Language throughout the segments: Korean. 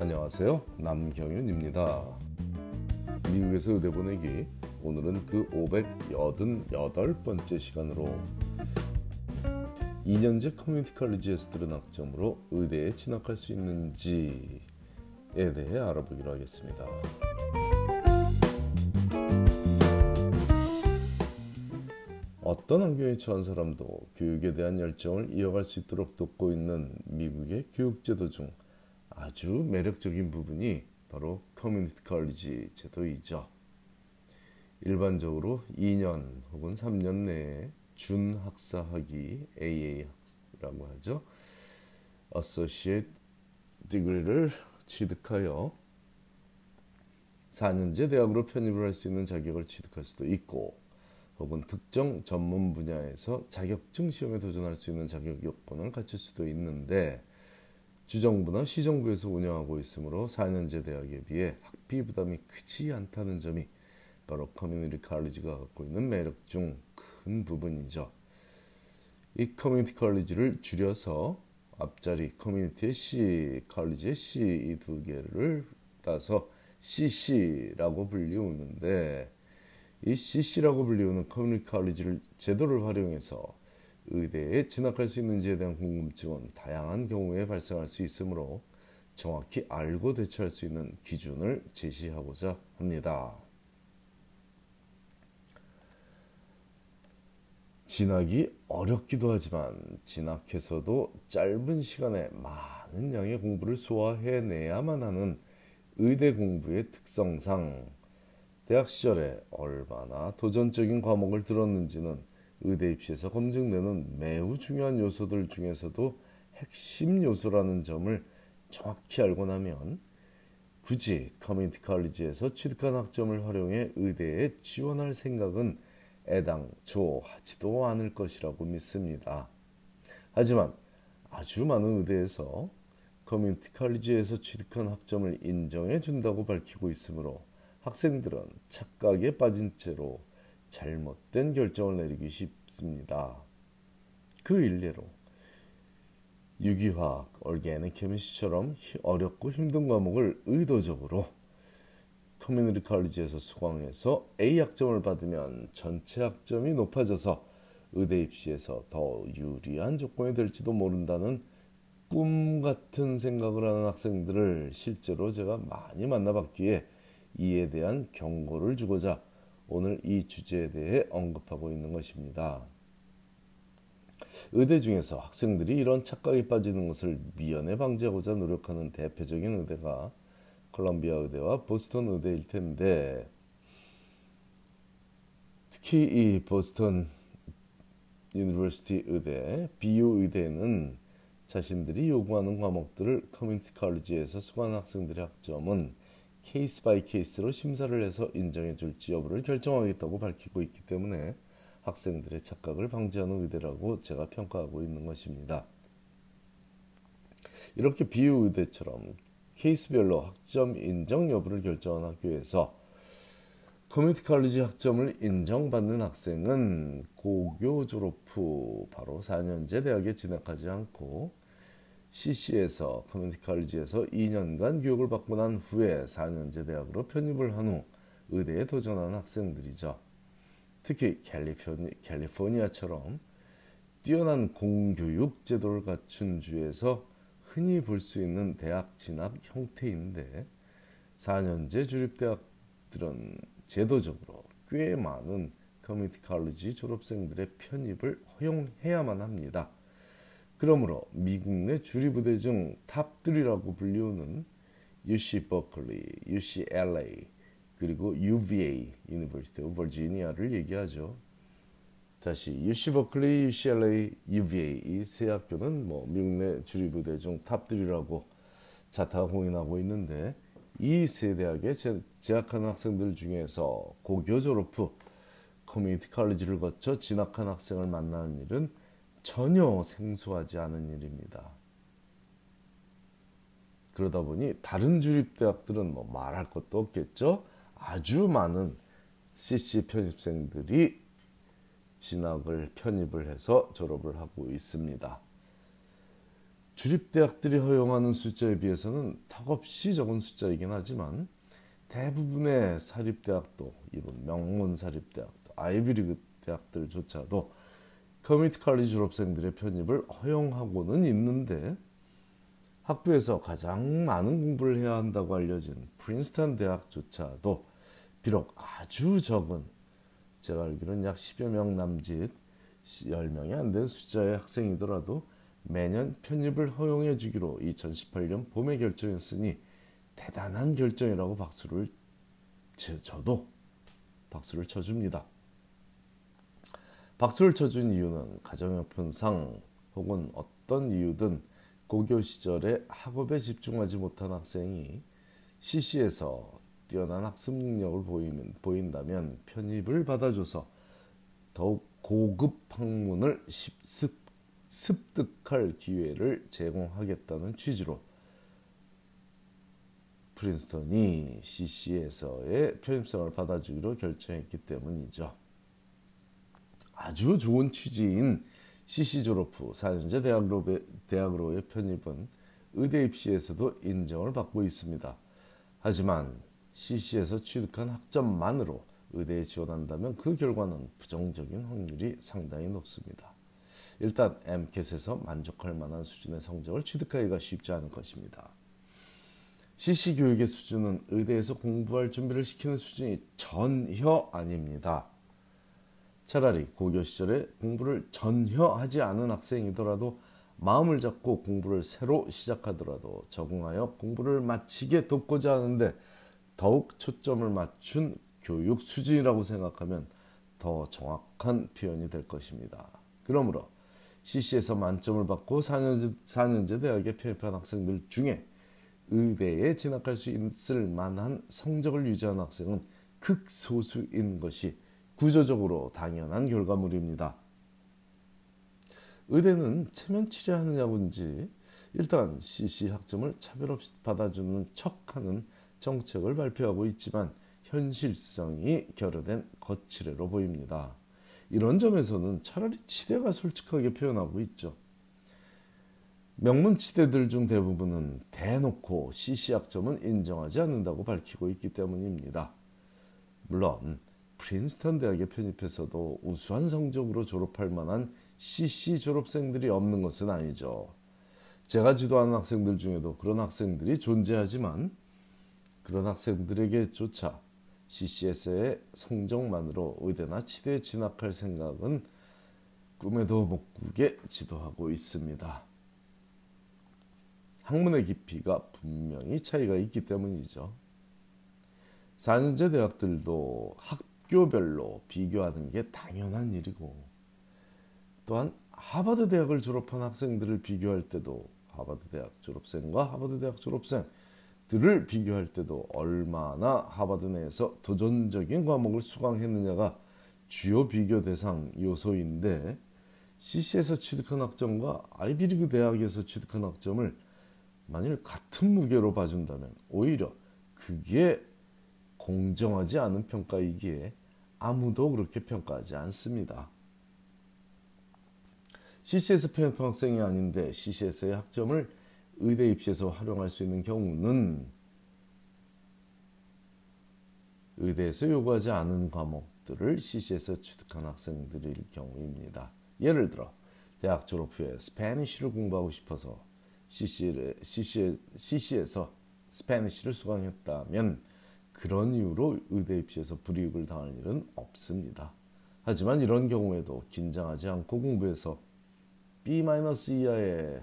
안녕하세요. 남경윤입니다. 미국에서 의대 보내기 오늘은 그 588번째 시간으로 2년제 커뮤니티 칼리지에서 들은 학점으로 의대에 진학할 수 있는지에 대해 알아보기로 하겠습니다. 어떤 환경에 처한 사람도 교육에 대한 열정을 이어갈 수 있도록 돕고 있는 미국의 교육제도 중 아주 매력적인 부분이 바로 커뮤니티 컬리지 제도이죠. 일반적으로 2년 혹은 3년 내에 준학사 학위 AA라고 하죠. Associate Degree를 취득하여 4년제 대학으로 편입을 할 수 있는 자격을 취득할 수도 있고 혹은 특정 전문 분야에서 자격증 시험에 도전할 수 있는 자격 요건을 갖출 수도 있는데 주정부나 시정부에서 운영하고 있으므로 4년제 대학에 비해 학비 부담이 크지 않다는 점이 바로 커뮤니티 칼리지가 갖고 있는 매력 중 큰 부분이죠. 이 커뮤니티 칼리지를 줄여서 앞자리 커뮤니티의 C, 칼리지의 C 이 두 개를 따서 CC라고 불리우는데 이 CC라고 불리우는 커뮤니티 칼리지를 제도를 활용해서 의대에 진학할 수 있는지에 대한 궁금증은 다양한 경우에 발생할 수 있으므로 정확히 알고 대처할 수 있는 기준을 제시하고자 합니다. 진학이 어렵기도 하지만 진학해서도 짧은 시간에 많은 양의 공부를 소화해내야만 하는 의대 공부의 특성상 대학 시절에 얼마나 도전적인 과목을 들었는지는 의대 입시에서 검증되는 매우 중요한 요소들 중에서도 핵심 요소라는 점을 정확히 알고 나면 굳이 커뮤니티 칼리지에서 취득한 학점을 활용해 의대에 지원할 생각은 애당초 하지도 않을 것이라고 믿습니다. 하지만 아주 많은 의대에서 커뮤니티 칼리지에서 취득한 학점을 인정해 준다고 밝히고 있으므로 학생들은 착각에 빠진 채로 잘못된 결정을 내리기 쉽습니다. 그 일례로 유기화학, 얼게닉 케미스처럼 어렵고 힘든 과목을 의도적으로 커뮤니티 칼리지에서 수강해서 A 학점을 받으면 전체 학점이 높아져서 의대 입시에서 더 유리한 조건이 될지도 모른다는 꿈 같은 생각을 하는 학생들을 실제로 제가 많이 만나봤기에 이에 대한 경고를 주고자 오늘 이 주제에 대해 언급하고 있는 것입니다. 의대 중에서 학생들이 이런 착각에 빠지는 것을 미연에 방지하고자 노력하는 대표적인 의대가 콜롬비아 의대와 보스턴 의대일 텐데 특히 이 Boston University 의대, BU 의대는 자신들이 요구하는 과목들을 커뮤니티 칼리지에서 수강 학생들의 학점은 case by case로 심사를 해서 인정해 줄지 여부를 결정하겠다고 밝히고 있기 때문에 학생들의 착각을 방지하는 의대라고 제가 평가하고 있는 것입니다. 이렇게 BU 의대처럼 케이스별로 학점 인정 여부를 결정한 학교에서 community college 학점을 인정받는 학생은 고교 졸업 후 바로 4년제 대학에 진학하지 않고 CC에서 커뮤니티 칼리지에서 2년간 교육을 받고 난 후에 4년제 대학으로 편입을 한 후 의대에 도전하는 학생들이죠. 특히 캘리포니, 캘리포니아 처럼 뛰어난 공교육 제도를 갖춘 주에서 흔히 볼 수 있는 대학 진학 형태인데 4년제 주립대학들은 제도적으로 꽤 많은 community college 졸업생들의 편입을 허용해야만 합니다. 그러므로 미국 내 주립대 중 top 3라고 불리우는 UC 버클리, UCLA, 그리고 UVA, University of Virginia를 얘기하죠. 다시 UC 버클리, UCLA, UVA 이 세 학교는 뭐 미국 내 주립대 중 top 3라고 자타가 공인하고 있는데 이 세 대학에 재학하는 학생들 중에서 고교 졸업 후 커뮤니티 칼리지를 거쳐 진학한 학생을 만나는 일은 전혀 생소하지 않은 일입니다. 그러다 보니 다른 주립대학들은 뭐 말할 것도 없겠죠. 아주 많은 CC 편입생들이 진학을 편입을 해서 졸업을 하고 있습니다. 주립대학들이 허용하는 숫자에 비해서는 턱없이 적은 숫자이긴 하지만 대부분의 사립대학도 이런 명문 사립대학도 아이비리그 대학들조차도 community college 졸업생들의 편입을 허용하고는 있는데 학부에서 가장 많은 공부를 해야 한다고 알려진 프린스턴 대학조차도 비록 아주 적은 제가 알기로는 약 10여 명 남짓 10명이 안 된 숫자의 학생이더라도 매년 편입을 허용해 주기로 2018년 봄에 결정했으니 대단한 결정이라고 박수를 저도 박수를 쳐줍니다. 박수를 쳐준 이유는 가정형편상 혹은 어떤 이유든 고교 시절에 학업에 집중하지 못한 학생이 CC에서 뛰어난 학습 능력을 보이면, 보인다면 편입을 받아줘서 더욱 고급 학문을 습, 습득할 기회를 제공하겠다는 취지로 프린스턴이 CC에서의 편입생을 받아주기로 결정했기 때문이죠. 아주 좋은 취지인 CC 졸업 후 4년제 대학로, 대학로의 편입은 의대 입시에서도 인정을 받고 있습니다. 하지만 CC에서 취득한 학점만으로 의대에 지원한다면 그 결과는 부정적인 확률이 상당히 높습니다. 일단 MCAT에서 만족할 만한 수준의 성적을 취득하기가 쉽지 않을 것입니다. CC 교육의 수준은 의대에서 공부할 준비를 시키는 수준이 전혀 아닙니다. 차라리 고교 시절에 공부를 전혀 하지 않은 학생이더라도 마음을 잡고 공부를 새로 시작하더라도 적응하여 공부를 마치게 돕고자 하는데 더욱 초점을 맞춘 교육 수준이라고 생각하면 더 정확한 표현이 될 것입니다. 그러므로 CC에서 만점을 받고 4년제, 4년제 대학에 편입한 학생들 중에 의대에 진학할 수 있을 만한 성적을 유지한 학생은 극소수인 것이 구조적으로 당연한 결과물입니다. 의대는 체면 치료하느냐본지 일단 CC 학점을 차별 없이 받아주는 척하는 정책을 발표하고 있지만 현실성이 결여된 거칠애로 보입니다. 이런 점에서는 차라리 치대가 솔직하게 표현하고 있죠. 명문 치대들 중 대부분은 대놓고 CC 학점은 인정하지 않는다고 밝히고 있기 때문입니다. 물론 프린스턴 대학에 편입해서도 우수한 성적으로 졸업할 만한 CC 졸업생들이 없는 것은 아니죠. 제가 지도하는 학생들 중에도 그런 학생들이 존재하지만 그런 학생들에게조차 CCS의 성적만으로 의대나 치대에 진학할 생각은 꿈에도 못 꾸게 지도하고 있습니다. 학문의 깊이가 분명히 차이가 있기 때문이죠. 4년제 대학들도 학 학교별로 비교하는 게 당연한 일이고 또한 하버드 대학을 졸업한 학생들을 비교할 때도 하버드 대학 졸업생과 하버드 대학 졸업생들을 비교할 때도 얼마나 하버드 내에서 도전적인 과목을 수강했느냐가 주요 비교 대상 요소인데 CC에서 취득한 학점과 아이비리그 대학에서 취득한 학점을 만일 같은 무게로 봐준다면 오히려 그게 공정하지 않은 평가이기에 아무도 그렇게 평가하지 않습니다. CCS 편입 학생이 아닌데 CCS의 학점을 의대 입시에서 활용할 수 있는 경우는 의대에서 요구하지 않은 과목들을 CC에서 취득한 학생들일 경우입니다. 예를 들어 대학 졸업 후에 Spanish를 공부하고 싶어서 CC에, CC, CC에서 Spanish를 수강했다면 그런 이유로 의대 입시에서 불이익을 당할 일은 없습니다. 하지만 이런 경우에도 긴장하지 않고 공부해서 B- 이하의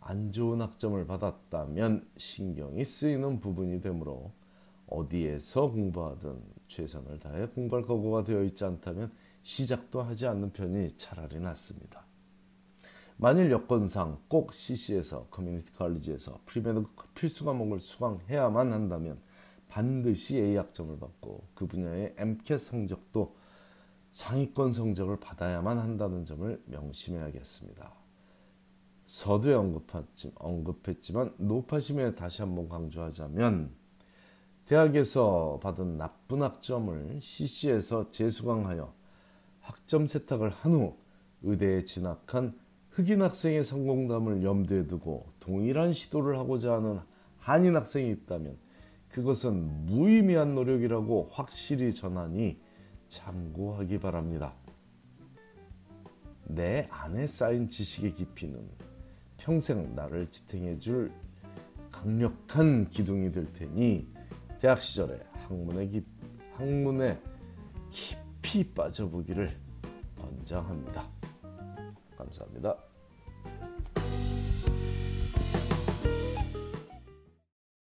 안 좋은 학점을 받았다면 신경이 쓰이는 부분이 되므로 어디에서 공부하든 최선을 다해 공부할 각오가 되어 있지 않다면 시작도 하지 않는 편이 차라리 낫습니다. 만일 여건상 꼭 CC에서 커뮤니티 칼리지에서 pre-med 필수 과목을 수강해야만 한다면 반드시 A 학점을 받고 그 분야의 MCAT 성적도 상위권 성적을 받아야만 한다는 점을 명심해야겠습니다. 서두에 언급했지만 노파심에 다시 한번 강조하자면 대학에서 받은 나쁜 학점을 CC에서 재수강하여 학점 세탁을 한 후 의대에 진학한 흑인 학생의 성공담을 염두에 두고 동일한 시도를 하고자 하는 한인 학생이 있다면 그것은 무의미한 노력이라고 확실히 전하니 참고하기 바랍니다. 내 안에 쌓인 지식의 깊이는 평생 나를 지탱해 줄 강력한 기둥이 될 테니 대학 시절에 학문에, 깊, 학문에 깊이 빠져보기를 권장합니다. 감사합니다.